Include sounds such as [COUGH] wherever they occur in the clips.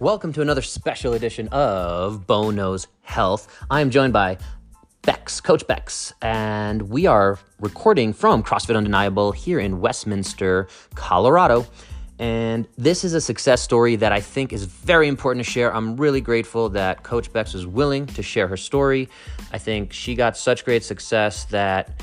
Welcome to another special edition of Bo Knows Health. I am joined by Bex, Coach Bex, and we are recording from CrossFit Undeniable here in Westminster, Colorado. And this is a success story that I think is very important to share. I'm really grateful that Coach Bex was willing to share her story. I think she got such great success that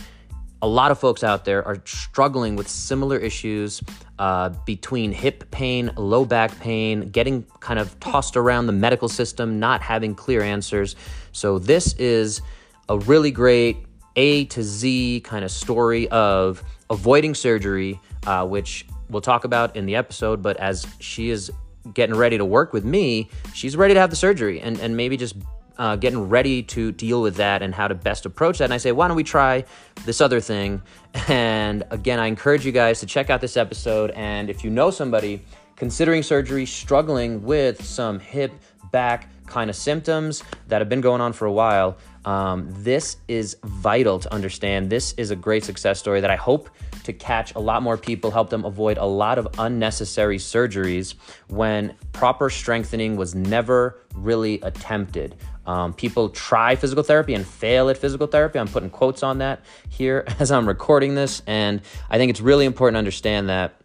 a lot of folks out there are struggling with similar issues uh, between hip pain, low back pain, getting kind of tossed around the medical system, not having clear answers. So, this is a really great A to Z kind of story of avoiding surgery, uh, which we'll talk about in the episode. But as she is getting ready to work with me, she's ready to have the surgery and, and maybe just uh, getting ready to deal with that and how to best approach that. And I say, why don't we try this other thing? [LAUGHS] And again, I encourage you guys to check out this episode. And if you know somebody considering surgery, struggling with some hip, back kind of symptoms that have been going on for a while, um, this is vital to understand. This is a great success story that I hope to catch a lot more people, help them avoid a lot of unnecessary surgeries when proper strengthening was never really attempted. Um, people try physical therapy and fail at physical therapy. I'm putting quotes on that here [LAUGHS] as I'm recording this. And I think it's really important to understand that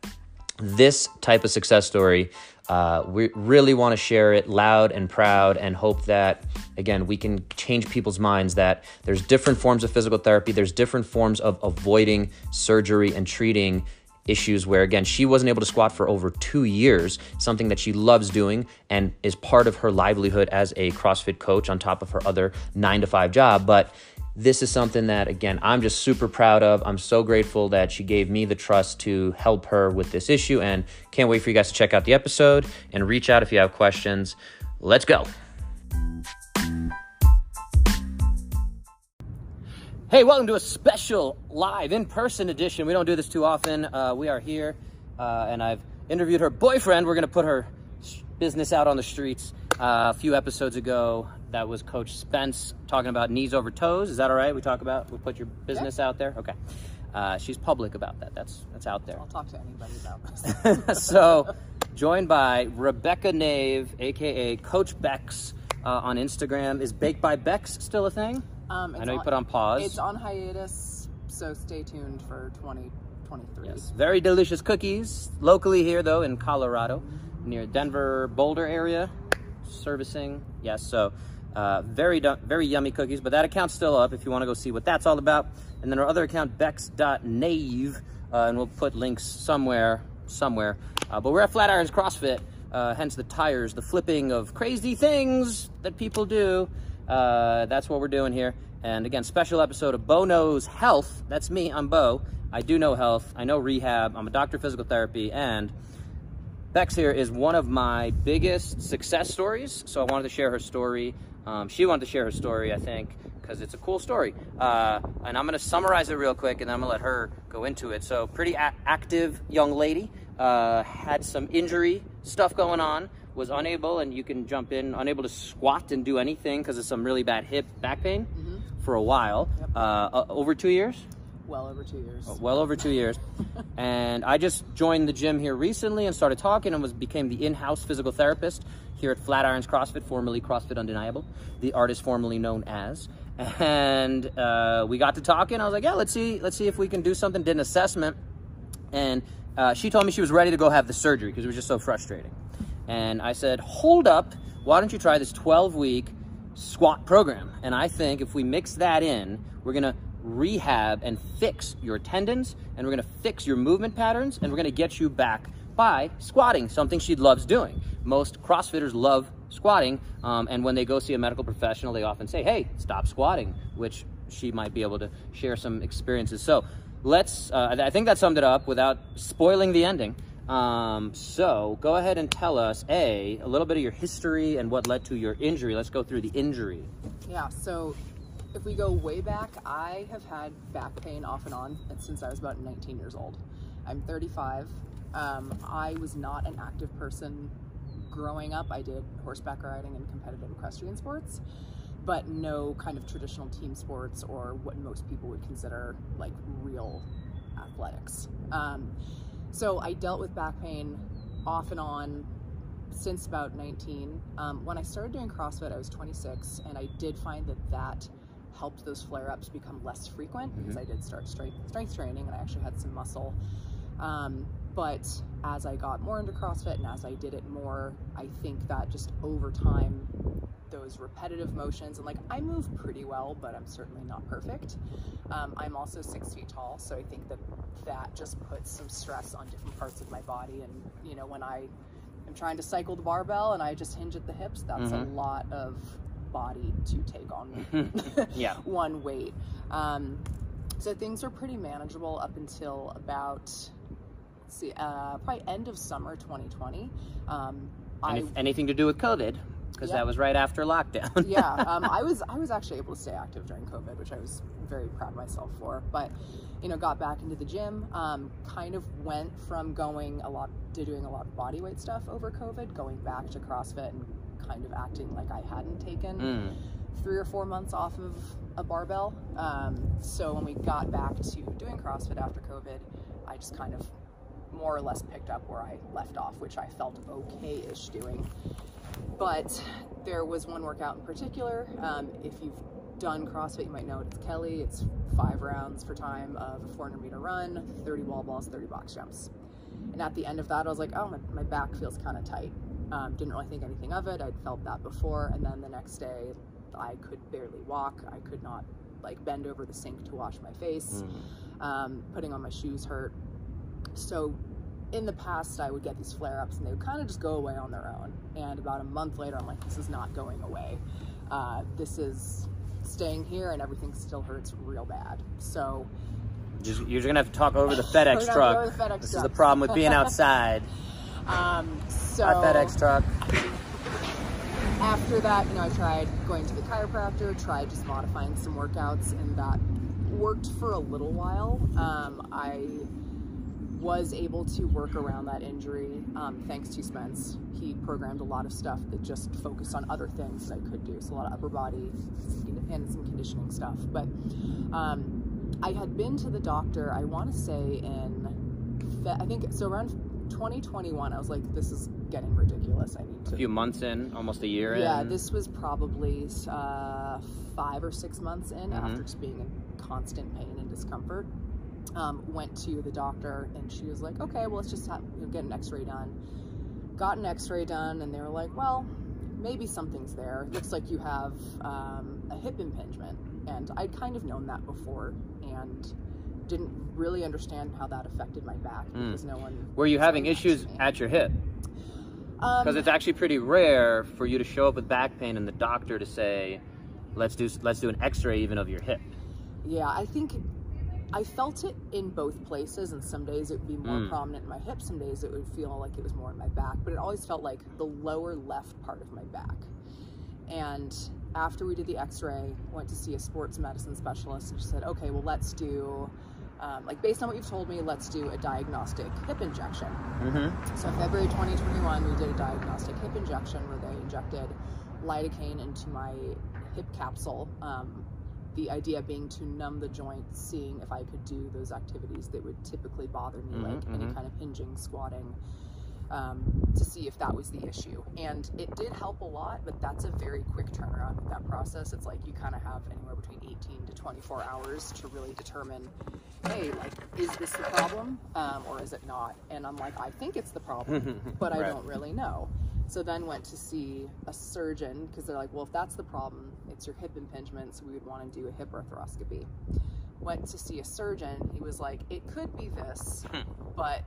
this type of success story, uh, we really want to share it loud and proud and hope that, again, we can change people's minds that there's different forms of physical therapy, there's different forms of avoiding surgery and treating issues where again she wasn't able to squat for over two years something that she loves doing and is part of her livelihood as a crossfit coach on top of her other nine to five job. But this is something that again i'm just super proud of. I'm so grateful that she gave me the trust to help her with this issue and can't wait for you guys to check out the episode and reach out if you have questions. Let's go Hey, welcome to a special live in person edition. We don't do this too often. Uh, we are here, uh, and I've interviewed her boyfriend. We're going to put her business out on the streets. Uh, a few episodes ago, that was Coach Spence talking about knees over toes. Is that all right? We talk about, we put your business out there? Okay. Uh, she's public about that. That's that's out there. I'll talk to anybody about [LAUGHS] this. [LAUGHS] so, joined by Rebecca Nave, aka Coach Bex, uh, on Instagram. Is Baked by Bex still a thing? Um, I know on, you put on pause. It's on hiatus, so stay tuned for 2023. Yes, very delicious cookies locally here though in Colorado, near Denver Boulder area, servicing. Yes, so uh, very very yummy cookies. But that account's still up if you want to go see what that's all about. And then our other account, bex.nave, uh, and we'll put links somewhere somewhere. Uh, but we're at Flatirons CrossFit. Uh, hence the tires, the flipping of crazy things that people do. Uh, that's what we're doing here. And again, special episode of Bo Knows Health. That's me, I'm Bo. I do know health, I know rehab, I'm a doctor of physical therapy, and Bex here is one of my biggest success stories. So I wanted to share her story. Um, she wanted to share her story, I think, because it's a cool story. Uh, and I'm going to summarize it real quick, and then I'm going to let her go into it. So, pretty a- active young lady, uh, had some injury stuff going on was unable, and you can jump in, unable to squat and do anything because of some really bad hip back pain mm-hmm. for a while. Yep. Uh, uh, over two years? Well over two years. Oh, well over two years. [LAUGHS] and I just joined the gym here recently and started talking and was became the in-house physical therapist here at Flatirons CrossFit, formerly CrossFit Undeniable, the artist formerly known as. And uh, we got to talking. I was like, yeah, let's see, let's see if we can do something. Did an assessment, and uh, she told me she was ready to go have the surgery because it was just so frustrating. And I said, hold up, why don't you try this 12 week squat program? And I think if we mix that in, we're gonna rehab and fix your tendons, and we're gonna fix your movement patterns, and we're gonna get you back by squatting, something she loves doing. Most CrossFitters love squatting, um, and when they go see a medical professional, they often say, hey, stop squatting, which she might be able to share some experiences. So let's, uh, I think that summed it up without spoiling the ending. Um, so go ahead and tell us a a little bit of your history and what led to your injury. Let's go through the injury. Yeah. So if we go way back, I have had back pain off and on since I was about 19 years old. I'm 35. Um, I was not an active person growing up. I did horseback riding and competitive equestrian sports, but no kind of traditional team sports or what most people would consider like real athletics. Um, so I dealt with back pain off and on since about 19. Um, when I started doing CrossFit, I was 26, and I did find that that helped those flare-ups become less frequent because I did start strength, strength training and I actually had some muscle. Um, but as I got more into CrossFit and as I did it more, I think that just over time, those repetitive motions and like I move pretty well, but I'm certainly not perfect. Um, I'm also six feet tall, so I think that that just puts some stress on different parts of my body. And you know, when I am trying to cycle the barbell and I just hinge at the hips, that's a Mhm. lot of body to take on [LAUGHS] Yeah. [LAUGHS] one weight. Um, so things were pretty manageable up until about see, uh, probably end of summer 2020. Um, I anything to do with COVID? Because Yeah. that was right after lockdown. yeah, [LAUGHS] um, I was I was actually able to stay active during COVID, which I was very proud of myself for. But you know, got back into the gym. Um, kind of went from going a lot to doing a lot of body weight stuff over COVID, going back to CrossFit and kind of acting like I hadn't taken Mm. three or four months off of a barbell. Um, so when we got back to doing CrossFit after COVID, I just kind of more or less picked up where I left off, which I felt okay-ish doing. But there was one workout in particular. Um, if you've done CrossFit, you might know it. It's Kelly. It's five rounds for time of a 400 meter run, 30 wall balls, 30 box jumps. And at the end of that, I was like, oh, my, my back feels kind of tight. Um, didn't really think anything of it. I'd felt that before. And then the next day, I could barely walk. I could not like bend over the sink to wash my face. Mm. Um, putting on my shoes hurt. So in the past, I would get these flare ups and they would kind of just go away on their own. And about a month later, I'm like, this is not going away. Uh, this is staying here and everything still hurts real bad. So Just, you're just gonna have to talk over the [LAUGHS] FedEx gonna have to truck. over the FedEx this is the problem with being [LAUGHS] outside. Um, so Hi, FedEx truck. after that, you know, I tried going to the chiropractor, tried just modifying some workouts, and that worked for a little while. Um, I was able to work around that injury um, thanks to Spence. He programmed a lot of stuff that just focused on other things that I could do, so a lot of upper body and some conditioning stuff. But um, I had been to the doctor, I want to say in, I think, so around 2021, I was like, this is getting ridiculous. I need to A few months in, almost a year yeah, in. this was probably uh, five or six months in Mhm. after just being in constant pain and discomfort. Um, went to the doctor and she was like, okay, well, let's just have, you know, get an x ray done. Got an x ray done and they were like, well, maybe something's there. Looks like you have um, a hip impingement. And I'd kind of known that before and didn't really understand how that affected my back Mm. because no one. Were you having explained that to issues at your hip? Um, Because it's actually pretty rare for you to show up with back pain and the doctor to say, "Let's do let's do an X-ray even of your hip." Yeah, I think I felt it in both places, and some days it would be more Mm. prominent in my hip, some days it would feel like it was more in my back, but it always felt like the lower left part of my back. And after we did the x ray, went to see a sports medicine specialist, and she said, okay, well, let's do, um, like, based on what you've told me, let's do a diagnostic hip injection. Mm-hmm. So February 2021, we did a diagnostic hip injection where they injected lidocaine into my hip capsule. Um, the idea being to numb the joint, seeing if I could do those activities that would typically bother me, Mhm, like any mhm. kind of hinging, squatting, um, to see if that was the issue. And it did help a lot, but that's a very quick turnaround with that process. It's like you kind of have anywhere between 18 to 24 hours to really determine, hey, like, is this the problem um, or is it not? And I'm like, I think it's the problem, [LAUGHS] but I Right. don't really know. So then went to see a surgeon because they're like, well, if that's the problem, it's your hip impingement, so we would want to do a hip arthroscopy. Went to see a surgeon. He was like, it could be this, but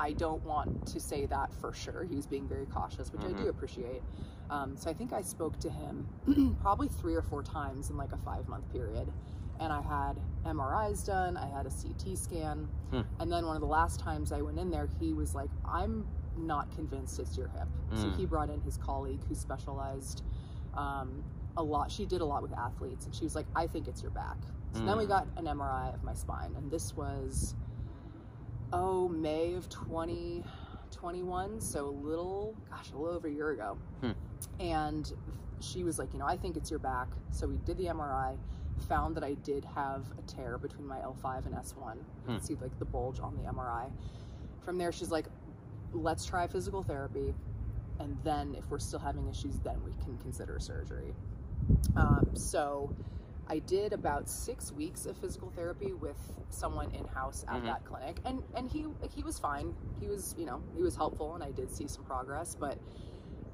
I don't want to say that for sure. He was being very cautious, which I do Mhm. appreciate. Um, so I think I spoke to him [CLEARS THROAT] probably three or four times in like a five month period. And I had MRIs done, I had a CT scan. Hmm. And then one of the last times I went in there, he was like, I'm not convinced it's your hip. So Mm. he brought in his colleague who specialized um, a lot. She did a lot with athletes, and she was like, I think it's your back. So then we Mm. got an MRI of my spine, and this was, oh, May of 2021. So a little, gosh, a little over a year ago. Hmm. And she was like, you know, I think it's your back. So we did the MRI, found that I did have a tear between my L5 and S1. You Hmm. can see like the bulge on the MRI. From there, she's like, let's try physical therapy. and then if we're still having issues, then we can consider surgery. Um, so I did about six weeks of physical therapy with someone in house at Mhm. that clinic, and and he he was fine. He was you know he was helpful, and I did see some progress. But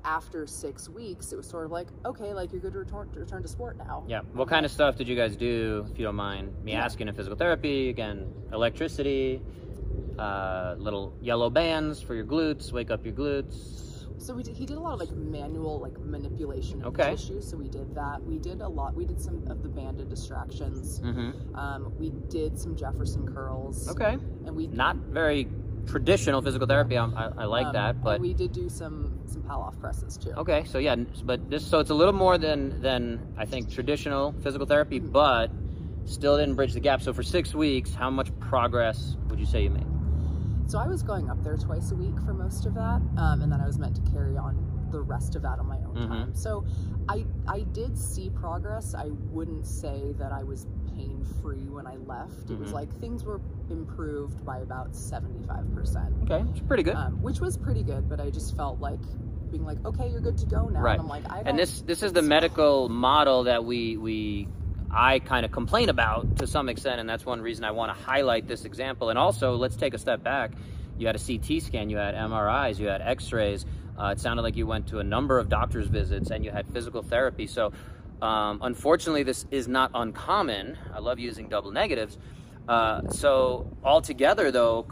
after six weeks, it was sort of like okay, like you're good to return to, return to sport now. Yeah. What kind of stuff did you guys do, if you don't mind me Yeah. asking, in physical therapy? Again, electricity, uh, little yellow bands for your glutes, wake up your glutes. So we did, he did a lot of like manual like manipulation of Okay. tissue. So we did that. We did a lot. We did some of the banded distractions. Mm-hmm. Um, we did some Jefferson curls. Okay. And we Not very traditional physical therapy. I, I, like um, that, but we did do some some Palloff presses too. okay. So yeah, but this so it's a little more than than I think traditional physical therapy, Mhm. but still didn't bridge the gap. So for six weeks, how much progress would you say you made? So I was going up there twice a week for most of that, um, and then I was meant to carry on the rest of that on my own Mhm. time. So I I did see progress. I wouldn't say that I was pain free when I left. It was Mhm. like things were improved by about seventy five percent. Okay, it's pretty good. um, which was pretty good. But I just felt like being like, okay, you're good to go now. Right. And I'm like, I and this this is the medical model that we we I kind of complain about to some extent, and that's one reason I want to highlight this example. And also, let's take a step back. You had a CT scan, you had MRIs, you had X-rays. Uh, it sounded like you went to a number of doctor's visits, and you had physical therapy. So, um, unfortunately, this is not uncommon. I love using double negatives. Uh, so, altogether, though,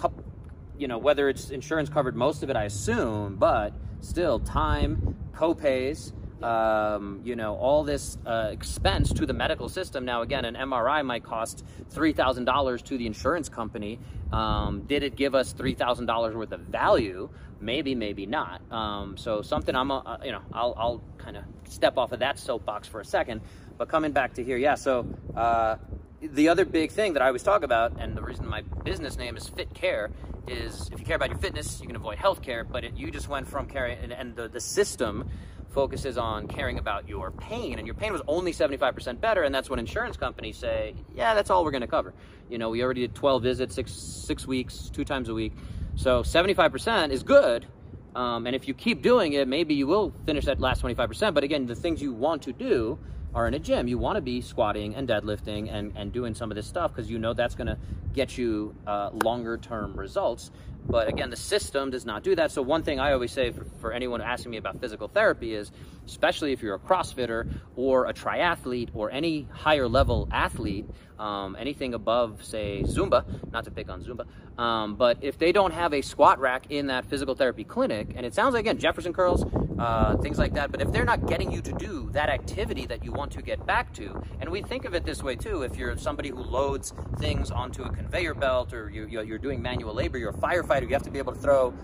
you know, whether it's insurance covered most of it, I assume, but still, time, copays, um, you know, all this uh, expense to the medical system. Now, again, an MRI might cost $3,000 to the insurance company. Um, did it give us $3,000 worth of value? Maybe, maybe not. Um, so something I'm, uh, you know, I'll, I'll kind of step off of that soapbox for a second. But coming back to here, yeah, so uh, the other big thing that I always talk about, and the reason my business name is Fit Care, is if you care about your fitness, you can avoid healthcare. But it, you just went from caring, and, and the, the system focuses on caring about your pain, and your pain was only 75% better, and that's when insurance companies say, yeah, that's all we're to cover. You know, we already did 12 visits, six six weeks, two times a week, so 75% is good. Um, and if you keep doing it, maybe you will finish that last 25%. But again, the things you want to do are in a gym. You want to be squatting and deadlifting and, and doing some of this stuff because you know that's going to get you uh, longer term results. But again, the system does not do that. So, one thing I always say for, for anyone asking me about physical therapy is, especially if you're a CrossFitter or a triathlete or any higher level athlete, um, anything above, say, Zumba, not to pick on Zumba, um, but if they don't have a squat rack in that physical therapy clinic, and it sounds like, again, Jefferson curls, uh, things like that, but if they're not getting you to do that activity that you want to get back to, and we think of it this way too, if you're somebody who loads things onto a conveyor belt or you, you're doing manual labor, you're a firefighter, you have to be able to throw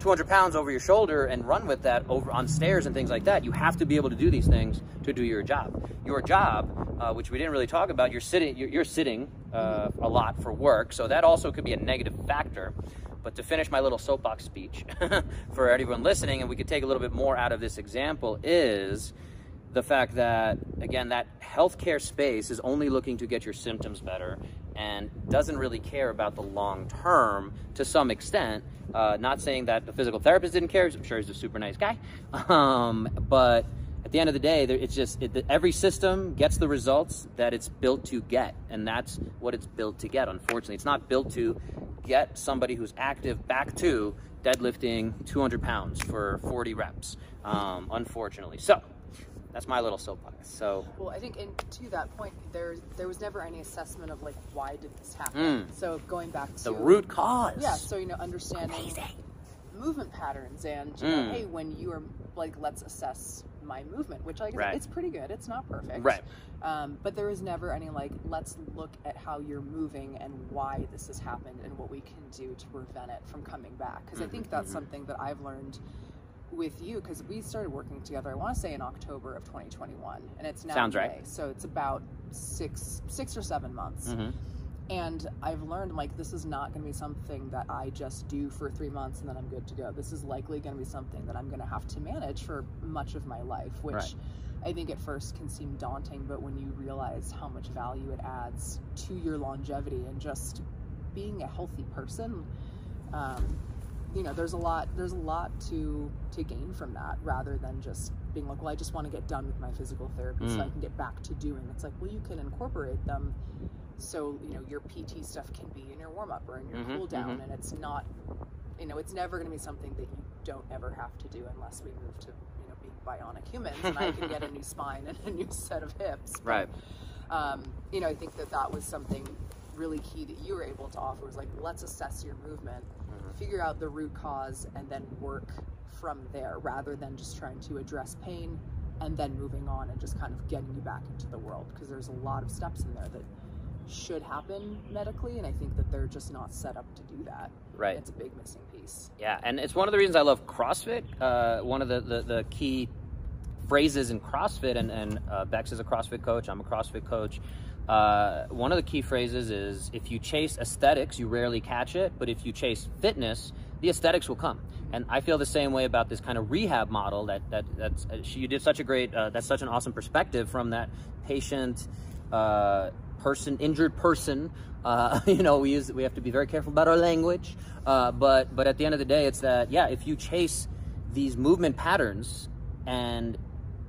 200 pounds over your shoulder and run with that over on stairs and things like that. You have to be able to do these things to do your job. Your job, uh, which we didn't really talk about, you're sitting, you're, you're sitting uh, a lot for work, so that also could be a negative factor. But to finish my little soapbox speech [LAUGHS] for everyone listening, and we could take a little bit more out of this example, is the fact that again that healthcare space is only looking to get your symptoms better and doesn't really care about the long term to some extent uh, not saying that the physical therapist didn't care i'm sure he's a super nice guy [LAUGHS] um, but at the end of the day it's just it, every system gets the results that it's built to get and that's what it's built to get unfortunately it's not built to get somebody who's active back to deadlifting 200 pounds for 40 reps um, unfortunately so that's my little soapbox. So Well, I think, and to that point, there there was never any assessment of like why did this happen. Mm. So going back to the root cause. yeah. So you know, understanding movement patterns and you know, Mm. hey, when you are like, let's assess my movement, which like Right. it's pretty good. It's not perfect, Right. Um, but there was never any like, let's look at how you're moving and why this has happened and what we can do to prevent it from coming back. Because I think that's mhm. something that I've learned with you because we started working together. I want to say in October of 2021, and it's now Sounds May, right. So it's about six, six or seven months. Mhm. And I've learned like this is not going to be something that I just do for three months and then I'm good to go. This is likely going to be something that I'm going to have to manage for much of my life, which Right. I think at first can seem daunting, but when you realize how much value it adds to your longevity and just being a healthy person, um, you know, there's a lot there's a lot to to gain from that rather than just being like, well, I just want to get done with my physical therapy so I Mm. can get back to doing. It's like, well, you can incorporate them so you know your PT stuff can be in your warm up or in your Mhm, cool down, mhm. and it's not, you know, it's never going to be something that you don't ever have to do unless we move to you know being bionic humans and I can get a new [LAUGHS] spine and a new set of hips. But, Right. Um, you know, I think that that was something really key that you were able to offer was like, let's assess your movement, Mhm. figure out the root cause, and then work from there rather than just trying to address pain and then moving on and just kind of getting you back into the world because there's a lot of steps in there that should happen medically and I think that they're just not set up to do that. Right. It's a big missing piece. Yeah, and it's one of the reasons I love CrossFit. Uh, one of the, the, the key phrases in CrossFit, and, and uh, Bex is a CrossFit coach, I'm a CrossFit coach. Uh, one of the key phrases is if you chase aesthetics, you rarely catch it, but if you chase fitness, the aesthetics will come. And I feel the same way about this kind of rehab model that, that that's, uh, she, you did such a great, uh, that's such an awesome perspective from that patient, uh, person, injured person. Uh, [LAUGHS] you know, we use, we have to be very careful about our language. Uh, but, but at the end of the day, it's that, yeah, if you chase these movement patterns and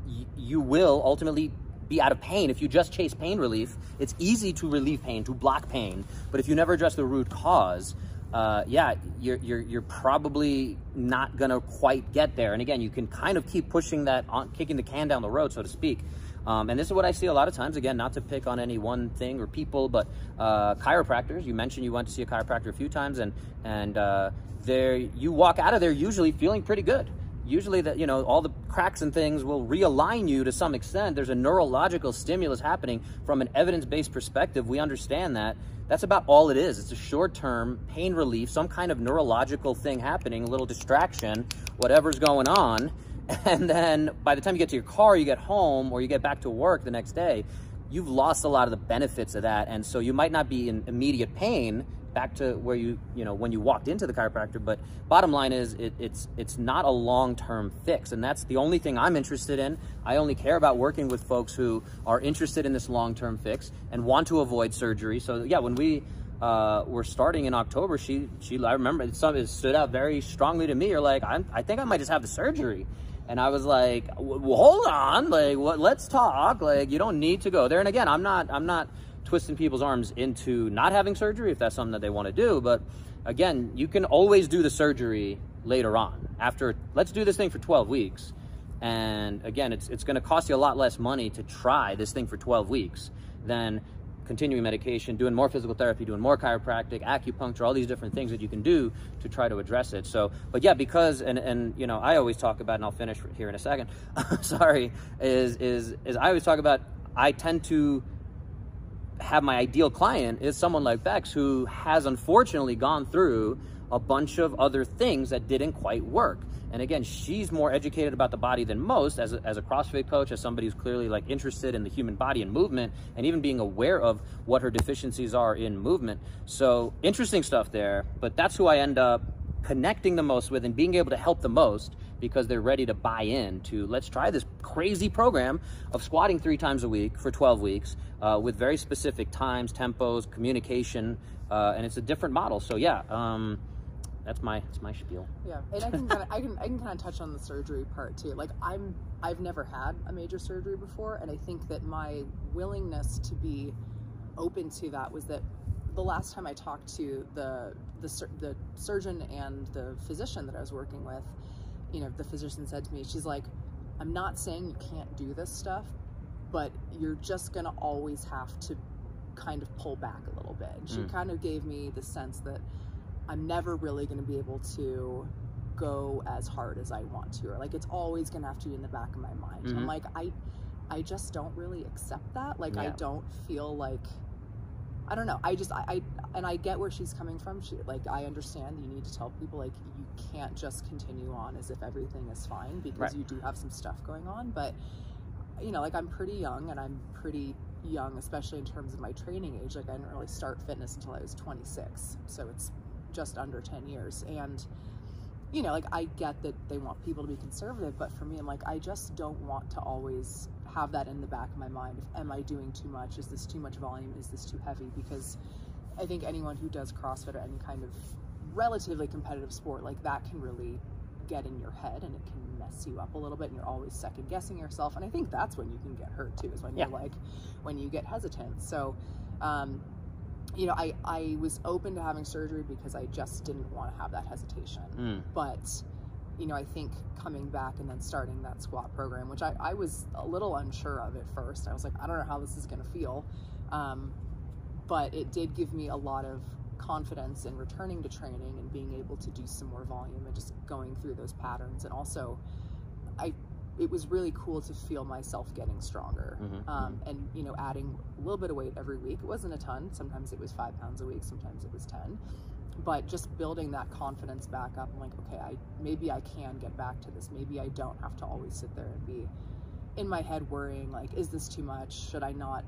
y- you will ultimately be out of pain if you just chase pain relief. It's easy to relieve pain, to block pain, but if you never address the root cause, uh, yeah, you're, you're, you're probably not gonna quite get there. And again, you can kind of keep pushing that on, kicking the can down the road, so to speak. Um, and this is what I see a lot of times. Again, not to pick on any one thing or people, but uh, chiropractors. You mentioned you went to see a chiropractor a few times, and and uh, there you walk out of there usually feeling pretty good usually that you know all the cracks and things will realign you to some extent there's a neurological stimulus happening from an evidence-based perspective we understand that that's about all it is it's a short-term pain relief some kind of neurological thing happening a little distraction whatever's going on [LAUGHS] and then by the time you get to your car you get home or you get back to work the next day you've lost a lot of the benefits of that. And so you might not be in immediate pain back to where you you know when you walked into the chiropractor but bottom line is it, it's it's not a long-term fix. And that's the only thing i'm interested in. I only care about working with folks who are interested in this long-term fix and want to avoid surgery. So yeah when we uh, were starting in october she she i remember it, some, it stood out very strongly to me. You're like I'm, i think i might just have the surgery and I was like, hold on, like, what? Let's talk. Like, you don't need to go there. And again, I'm not, I'm not twisting people's arms into not having surgery if that's something that they want to do. But again, you can always do the surgery later on. After, let's do this thing for 12 weeks. And again, it's it's going to cost you a lot less money to try this thing for 12 weeks than continuing medication, doing more physical therapy, doing more chiropractic, acupuncture, all these different things that you can do to try to address it. So, but yeah, because and and you know, I always talk about, and I'll finish here in a second. [LAUGHS] sorry, is is is I always talk about. I tend to have my ideal client is someone like Bex who has unfortunately gone through a bunch of other things that didn't quite work. And again, she's more educated about the body than most as a, as a CrossFit coach, as somebody who's clearly like interested in the human body and movement, and even being aware of what her deficiencies are in movement. So interesting stuff there. But that's who I end up connecting the most with and being able to help the most because they're ready to buy in to let's try this crazy program of squatting three times a week for 12 weeks uh, with very specific times, tempos, communication, uh, and it's a different model. So yeah, um, that's my that's my spiel. Yeah, and I can kind of I can I can kind of touch on the surgery part too. Like I'm I've never had a major surgery before, and I think that my willingness to be open to that was that the last time I talked to the the the surgeon and the physician that I was working with, you know, the physician said to me, she's like, "I'm not saying you can't do this stuff, but you're just gonna always have to kind of pull back a little bit." And she Mm. kind of gave me the sense that I'm never really going to be able to go as hard as I want to, or like it's always going to have to be in the back of my mind. Mhm. I'm like, I, I just don't really accept that. Like, I don't feel like, I don't know. I just, I, I, and I get where she's coming from. She, like, I understand that you need to tell people, like, you can't just continue on as if everything is fine because Right. you do have some stuff going on. But, you know, like, I'm pretty young and I'm pretty young, especially in terms of my training age. Like, I didn't really start fitness until I was 26. So it's just under 10 years. And, you know, like I get that they want people to be conservative, but for me, I'm like, I just don't want to always have that in the back of my mind. If, am I doing too much? Is this too much volume? Is this too heavy? Because I think anyone who does CrossFit or any kind of relatively competitive sport like that can really get in your head and it can mess you up a little bit and you're always second guessing yourself and i think that's when you can get hurt too is when Yeah. you're like when you get hesitant so um, you know I, I was open to having surgery because i just didn't want to have that hesitation. Mm. but you know i think coming back and then starting that squat program which i, I was a little unsure of at first. I was like i don't know how this is going to feel. Um, but it did give me a lot of confidence in returning to training and being able to do some more volume and just going through those patterns. And also i it was really cool to feel myself getting stronger. Mhm, um, and you know adding a little bit of weight every week. It wasn't a ton. Sometimes it was five pounds a week sometimes it was 10 but just building that confidence back up i'm like okay i maybe i can get back to this. Maybe i don't have to always sit there and be in my head worrying like is this too much? Should i not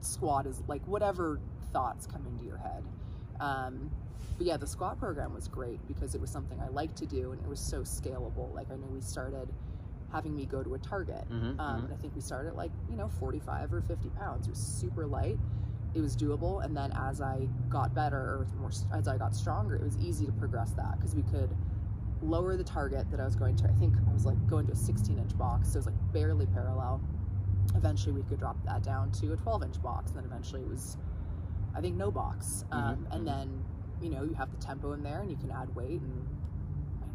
squat is like whatever thoughts come into your head. Um, but yeah the squat program was great because it was something i liked to do and it was so scalable. Like i know we started having me go to a target. Mhm, um, mhm. and i think we started at like you know 45 or 50 pounds. It was super light. It was doable. And then as i got better or more as i got stronger it was easy to progress that because we could lower the target that i was going to. I think i was like going to a 16 inch box so it was like barely parallel. Eventually we could drop that down to a 12 inch box and then eventually it was i think no box. Um, Mhm, and then you know you have the tempo in there and you can add weight and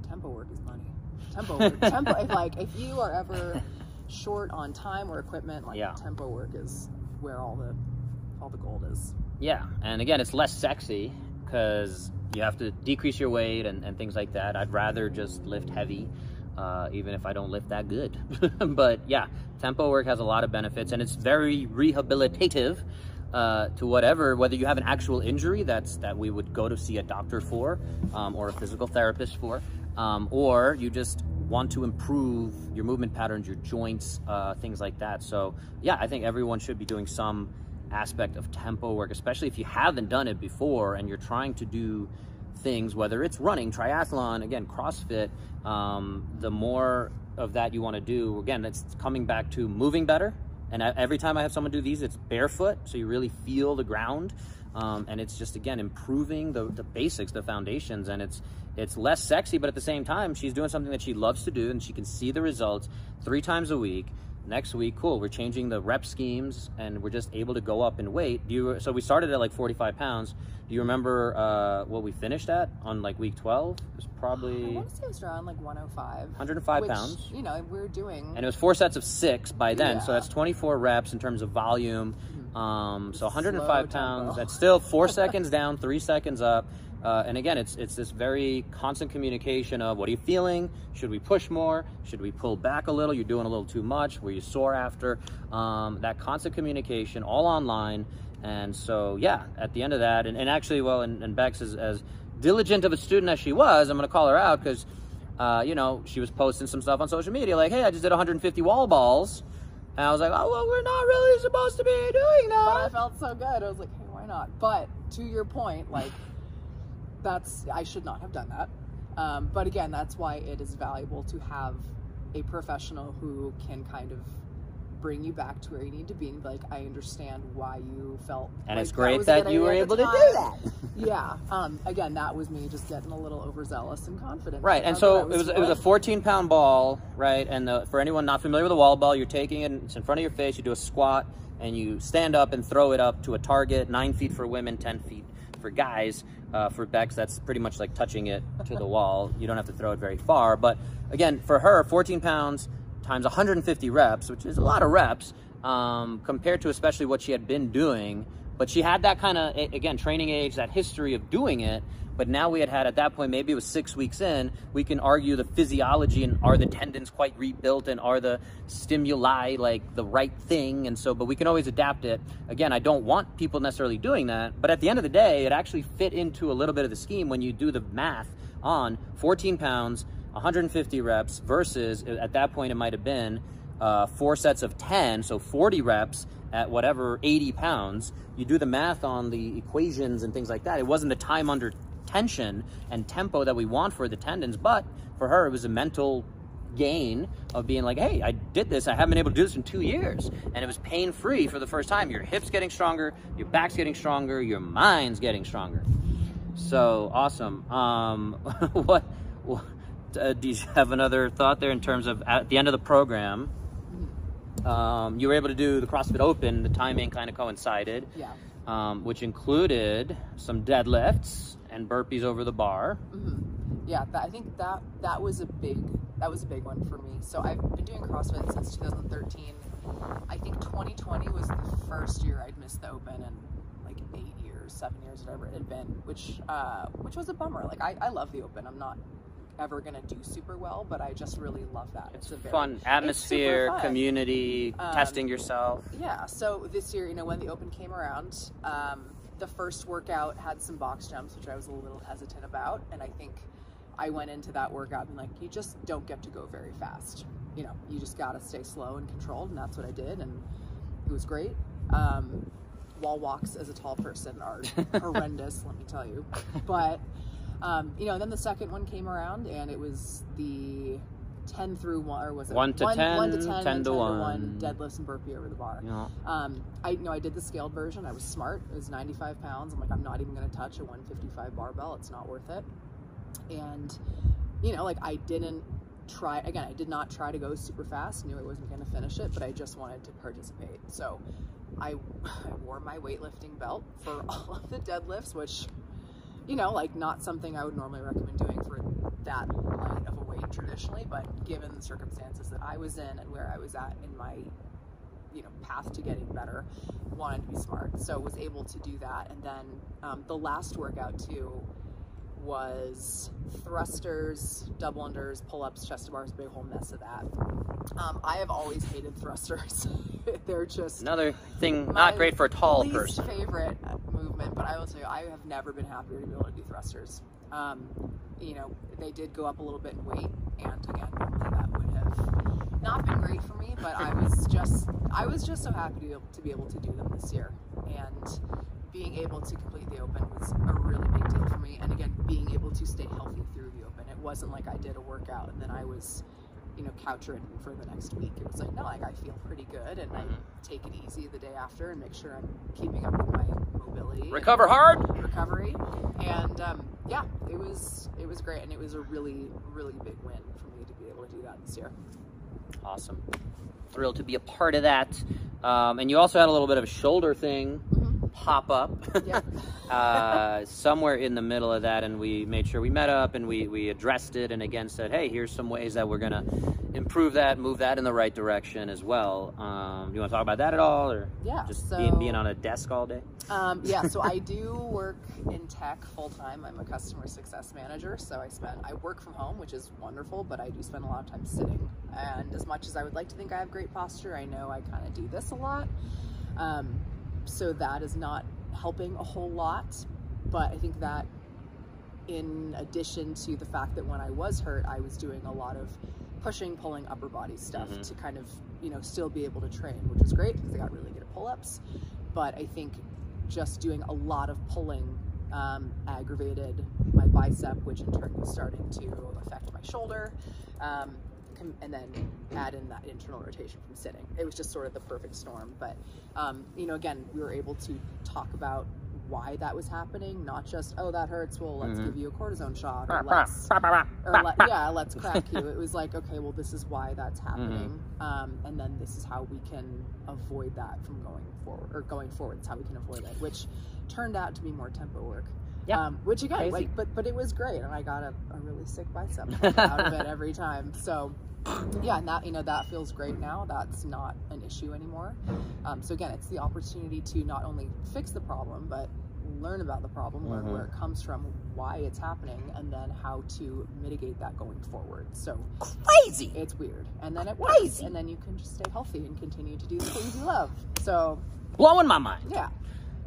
tempo work is money tempo work tempo if like if you are ever short on time or equipment like Yeah. tempo work is where all the all the gold is Yeah, and again, it's less sexy because you have to decrease your weight and, and things like that. I'd rather just lift heavy, uh, even if I don't lift that good. [LAUGHS] but yeah, tempo work has a lot of benefits, and it's very rehabilitative uh, to whatever, whether you have an actual injury that's that we would go to see a doctor for, um, or a physical therapist for, um, or you just want to improve your movement patterns, your joints, uh, things like that. So yeah, I think everyone should be doing some aspect of tempo work, especially if you haven't done it before and you're trying to do things, whether it's running, triathlon, again, CrossFit, um, the more of that you want to do, again, it's coming back to moving better. And every time I have someone do these, it's barefoot, so you really feel the ground. Um, and it's just again improving the, the basics, the foundations, and it's it's less sexy, but at the same time, she's doing something that she loves to do, and she can see the results three times a week. Next week cool we're changing the rep schemes and we're just able to go up in weight. Do you so we started at like 45 pounds. Do you remember uh, what we finished at on like week 12 it was i probably want to say it was around like 105 105 which, pounds. you know we're doing and it was four sets of six by then so that's 24 reps in terms of volume. Um, so 105 Slow pounds. tempo. that's still four [LAUGHS] seconds down three seconds up uh, and again it's it's this very constant communication of what are you feeling should we push more should we pull back a little you're doing a little too much were you sore after um, that constant communication all online and so yeah at the end of that and, and actually well and, and bex is as diligent of a student as she was i'm going to call her out because uh, you know, she was posting some stuff on social media like, hey, I just did 150 wall balls. And I was like, oh, well, we're not really supposed to be doing that. but I felt so good. I was like, hey, why not? But to your point, like, that's, I should not have done that. Um, but again, that's why it is valuable to have a professional who can kind of bring you back to where you need to be and be like, I understand why you felt. And like it's great was that you were able to do that. [LAUGHS] yeah. Um, again, that was me just getting a little overzealous and confident. Right, and so thought it was it was a 14 pound ball, right? And the, for anyone not familiar with a wall ball, you're taking it, it's in front of your face. You do a squat, and you stand up and throw it up to a target. Nine feet for women, 10 feet for guys. Uh, for Bex, that's pretty much like touching it to the wall. You don't have to throw it very far, but again, for her, 14 pounds times 150 reps, which is a lot of reps um, compared to especially what she had been doing. But she had that kind of again training age, that history of doing it. But now we had had at that point, maybe it was six weeks in, we can argue the physiology and are the tendons quite rebuilt and are the stimuli like the right thing? And so, but we can always adapt it. Again, I don't want people necessarily doing that, but at the end of the day, it actually fit into a little bit of the scheme when you do the math on 14 pounds, 150 reps versus at that point it might have been uh, four sets of 10, so 40 reps at whatever 80 pounds. You do the math on the equations and things like that. It wasn't the time under tension and tempo that we want for the tendons, but for her, it was a mental gain of being like, hey, I did this. I haven't been able to do this in two years. And it was pain free for the first time. Your hips getting stronger, your back's getting stronger, your mind's getting stronger. So awesome. Um, [LAUGHS] what, what uh, do you have another thought there in terms of at the end of the program? Um, you were able to do the CrossFit Open. The timing kind of coincided, Yeah. um, which included some deadlifts and burpees over the bar. hmm Yeah, that, I think that that was a big that was a big one for me. So I've been doing CrossFit since 2013. I think 2020 was the first year I'd missed the Open in like eight years, seven years, whatever it had been, which uh, which was a bummer. Like I, I love the Open. I'm not ever gonna do super well, but I just really love that. It's a very fun atmosphere, fun. community, Um, testing yourself. Yeah, so this year, you know, when the Open came around, um, the first workout had some box jumps, which I was a little hesitant about. And I think I went into that workout and like, you just don't get to go very fast. You know, you just got to stay slow and controlled. And that's what I did. And it was great. Um, wall walks as a tall person are [LAUGHS] horrendous, let me tell you. But, um, you know, then the second one came around and it was the 10 through 1, or was it One to 10, 1 to 10, 10 to 10 to 1, one. deadlifts and burpee over the bar. Know, Um, I know I did the scaled version. I was smart. It was 95 pounds. I'm like, I'm not even going to touch a 155 barbell. It's not worth it. And you know, like I didn't try again. I did not try to go super fast. Knew I wasn't going to finish it, but I just wanted to participate. So I, [SIGHS] I wore my weightlifting belt for [LAUGHS] all of the deadlifts, which you know, like not something I would normally recommend doing for that light of a weight traditionally, but given the circumstances that I was in and where I was at in my you know path to getting better wanted to be smart so was able to do that and then um, the last workout too was thrusters double unders pull-ups chest to bars big whole mess of that um, i have always hated thrusters [LAUGHS] they're just another thing not great for a tall least person. favorite movement, but I will tell you, I have never been happier to be able to do thrusters. Um, you know, they did go up a little bit in weight, and again, that would have not been great for me. But I was [LAUGHS] just, I was just so happy to be able to, be able to do them this year, and being able to complete the open was a really big deal for me. And again, being able to stay healthy through the open, it wasn't like I did a workout and then I was you know, couch ridden for the next week. It was like, no, like I feel pretty good, and I Mhm. take it easy the day after and make sure I'm keeping up with my mobility, Recover hard. recovery, and um, yeah, it was it was great, and it was a really really big win for me to be able to do that this year. Awesome. Thrilled to be a part of that. Um, and you also had a little bit of a shoulder thing Mhm. Pop up Yeah. [LAUGHS] uh, somewhere in the middle of that, and we made sure we met up and we, we addressed it and again said, hey, here's some ways that we're going to improve that, move that in the right direction as well. Um, you want to talk about that at all, or Yeah, just so- being, being on a desk all day? Um, yeah, so I [LAUGHS] do work in tech full time. I'm a customer success manager, so I spend I work from home, which is wonderful, but I do spend a lot of time sitting. And as much as I would like to think I have great posture, I know I kind of do this a lot. Um, so that is not helping a whole lot. But I think that in addition to the fact that when I was hurt, I was doing a lot of pushing, pulling upper body stuff Mhm. to kind of, you know, still be able to train, which was great because I got really good at pull ups. But I think just doing a lot of pulling um, aggravated my bicep, which in turn was starting to affect my shoulder. Um, com- and then add in that internal rotation from sitting. It was just sort of the perfect storm. But, um, you know, again, we were able to talk about why that was happening, not just, oh, that hurts, well, let's Mhm. give you a cortisone shot, or let's or let, yeah, let's crack you. It [LAUGHS] was like, okay, well, this is why that's happening, um, and then this is how we can avoid that from going forward, or going forward. It's how we can avoid it, which turned out to be more tempo work. Yeah. Um, which again, Crazy. like, but but it was great, and I got a, a really sick bicep [LAUGHS] out of it every time. So. Yeah, and that you know that feels great now. That's not an issue anymore. Um, so again, it's the opportunity to not only fix the problem, but learn about the problem, learn Mhm. where it comes from, why it's happening, and then how to mitigate that going forward. So Crazy. it's weird, and then it works, Crazy. and then you can just stay healthy and continue to do the things you love. So Blowing my mind. yeah,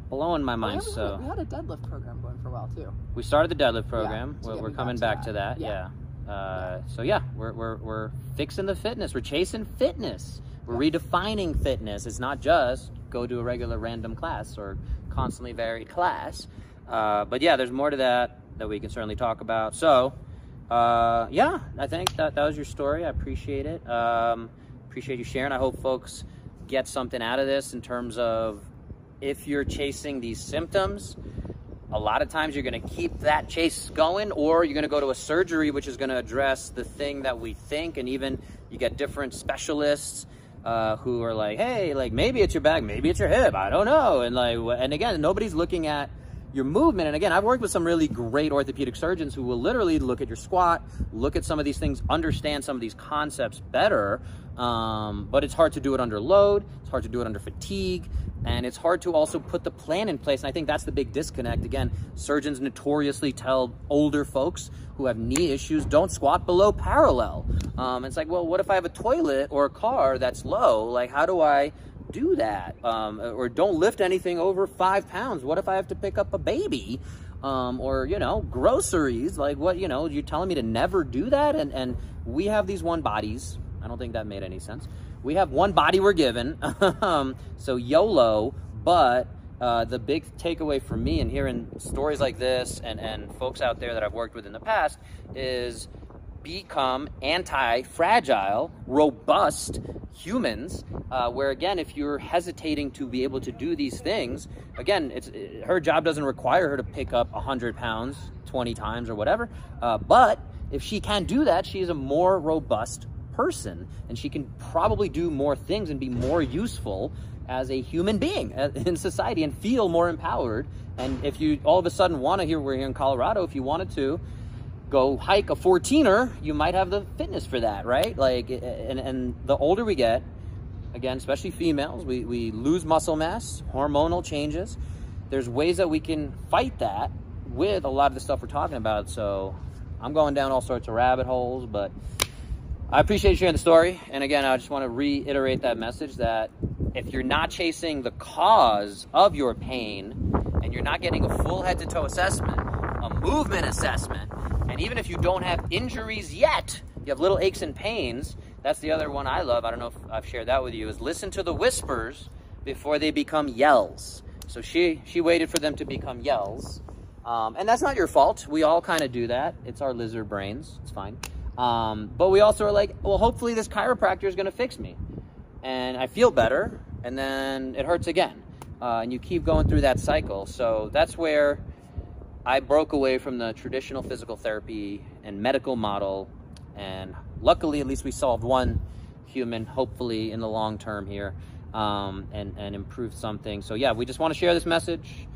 Blowing my mind. yeah, we, So had, we had a deadlift program going for a while too. we started the deadlift program. to we're we're coming back to to that. that. Yeah. Yeah. Uh, so yeah, we're, we're we're fixing the fitness. We're chasing fitness. We're redefining fitness. It's not just go to a regular random class or constantly varied class. Uh, but yeah, there's more to that that we can certainly talk about. So uh, yeah, I think that that was your story. I appreciate it. Um, appreciate you sharing. I hope folks get something out of this in terms of if you're chasing these symptoms, a lot of times you're going to keep that chase going or you're going to go to a surgery which is going to address the thing that we think and even you get different specialists uh, who are like hey like maybe it's your back maybe it's your hip i don't know and like and again nobody's looking at your movement. And again, I've worked with some really great orthopedic surgeons who will literally look at your squat, look at some of these things, understand some of these concepts better. Um, but it's hard to do it under load. It's hard to do it under fatigue. And it's hard to also put the plan in place. And I think that's the big disconnect. Again, surgeons notoriously tell older folks who have knee issues, don't squat below parallel. Um, it's like, well, what if I have a toilet or a car that's low? Like, how do I do that. Um, or don't lift anything over five pounds. What if I have to pick up a baby? Um, or, you know, groceries. Like what, you know, you're telling me to never do that? And, and we have these one bodies. I don't think that made any sense. We have one body we're given. [LAUGHS] Um, so YOLO, but uh, the big takeaway for me and hearing stories like this and, and folks out there that I've worked with in the past is become anti-fragile, robust humans. Uh, where again, if you're hesitating to be able to do these things, again, it's her job doesn't require her to pick up 100 pounds 20 times or whatever. Uh, but if she can do that, she is a more robust person, and she can probably do more things and be more useful as a human being uh, [LAUGHS] in society and feel more empowered. And if you all of a sudden want to, here we're here in Colorado, if you wanted to go hike a 14er, you might have the fitness for that, right? Like, and, and the older we get, again, especially females, we, we lose muscle mass, hormonal changes. There's ways that we can fight that with a lot of the stuff we're talking about. So I'm going down all sorts of rabbit holes, but I appreciate you sharing the story. And again, I just want to reiterate that message that if you're not chasing the cause of your pain and you're not getting a full head to toe assessment, a movement assessment, and even if you don't have injuries yet, you have little aches and pains. That's the other one I love. I don't know if I've shared that with you. Is listen to the whispers before they become yells. So she she waited for them to become yells, um, and that's not your fault. We all kind of do that. It's our lizard brains. It's fine. Um, but we also are like, well, hopefully this chiropractor is going to fix me, and I feel better, and then it hurts again, uh, and you keep going through that cycle. So that's where I broke away from the traditional physical therapy and medical model, and luckily, at least we solved one human, hopefully in the long term here, um, and and improved something. So yeah, we just want to share this message.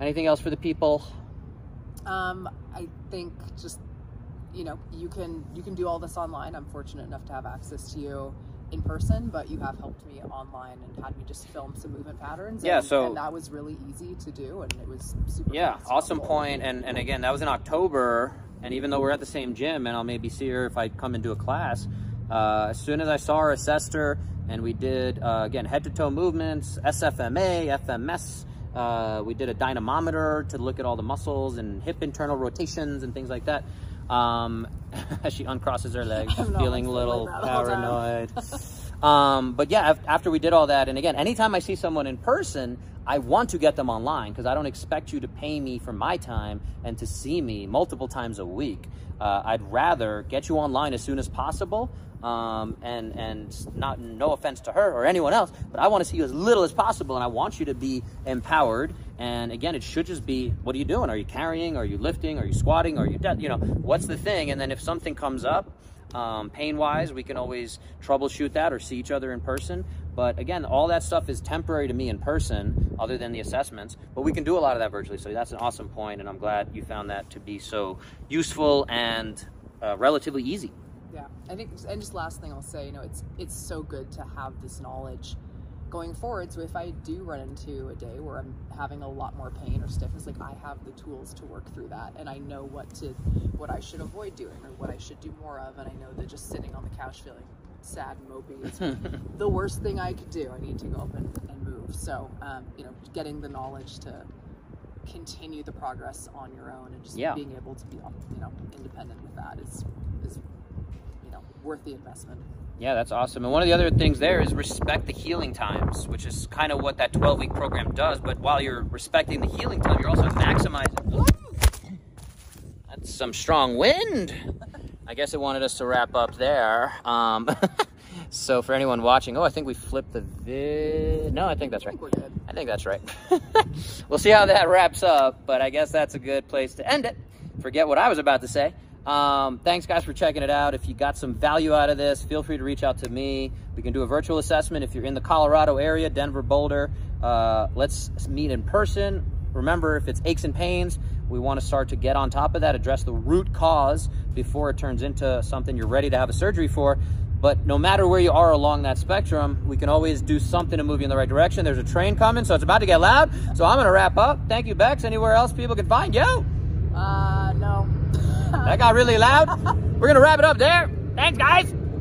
Anything else for the people? Um, I think just you know you can you can do all this online. I'm fortunate enough to have access to you in person, but you have helped me online and had me just film some movement patterns. Yeah, and, so and that was really easy to do, and it was super. Yeah, fast, awesome point. And and again, that was in October. And even though we're at the same gym, and I'll maybe see her if I come into a class, uh, as soon as I saw her, assessed her, and we did uh, again head to toe movements, SFMA, FMS. Uh, we did a dynamometer to look at all the muscles and hip internal rotations and things like that. Um, as [LAUGHS] she uncrosses her legs, [LAUGHS] feeling a little that the whole time. paranoid. [LAUGHS] um, but yeah, af- after we did all that, and again, anytime I see someone in person, I want to get them online because I don't expect you to pay me for my time and to see me multiple times a week. Uh, I'd rather get you online as soon as possible. Um, and and not no offense to her or anyone else, but I want to see you as little as possible, and I want you to be empowered. And again, it should just be, what are you doing? Are you carrying? Are you lifting? Are you squatting? Are you, de- you know, what's the thing? And then if something comes up, um, pain wise, we can always troubleshoot that or see each other in person. But again, all that stuff is temporary to me in person, other than the assessments. But we can do a lot of that virtually. So that's an awesome point, and I'm glad you found that to be so useful and uh, relatively easy. Yeah, I think, and just last thing I'll say, you know, it's it's so good to have this knowledge going forward. So if I do run into a day where I'm having a lot more pain or stiffness, like I have the tools to work through that, and I know what to, what I should avoid doing or what I should do more of, and I know that just sitting on the couch feeling sad and mopey is [LAUGHS] the worst thing I could do. I need to go up and, and move. So, um, you know, getting the knowledge to continue the progress on your own and just Yeah. being able to be, you know, independent with that is is you know worth the investment. Yeah, that's awesome. And one of the other things there is respect the healing times, which is kind of what that 12 week program does. But while you're respecting the healing time, you're also maximizing. That's some strong wind. I guess it wanted us to wrap up there. Um, [LAUGHS] so for anyone watching, oh, I think we flipped the vid. No, I think that's I right. think we're good. I think that's right. [LAUGHS] we'll see how that wraps up, but I guess that's a good place to end it. Forget what I was about to say. Um, thanks, guys, for checking it out. If you got some value out of this, feel free to reach out to me. We can do a virtual assessment if you're in the Colorado area, Denver, Boulder. Uh, let's meet in person. Remember, if it's aches and pains, we want to start to get on top of that, address the root cause before it turns into something you're ready to have a surgery for. But no matter where you are along that spectrum, we can always do something to move you in the right direction. There's a train coming, so it's about to get loud. So I'm going to wrap up. Thank you, Bex. Anywhere else people can find you? Uh, no. That got really loud. We're going to wrap it up there. Thanks, guys.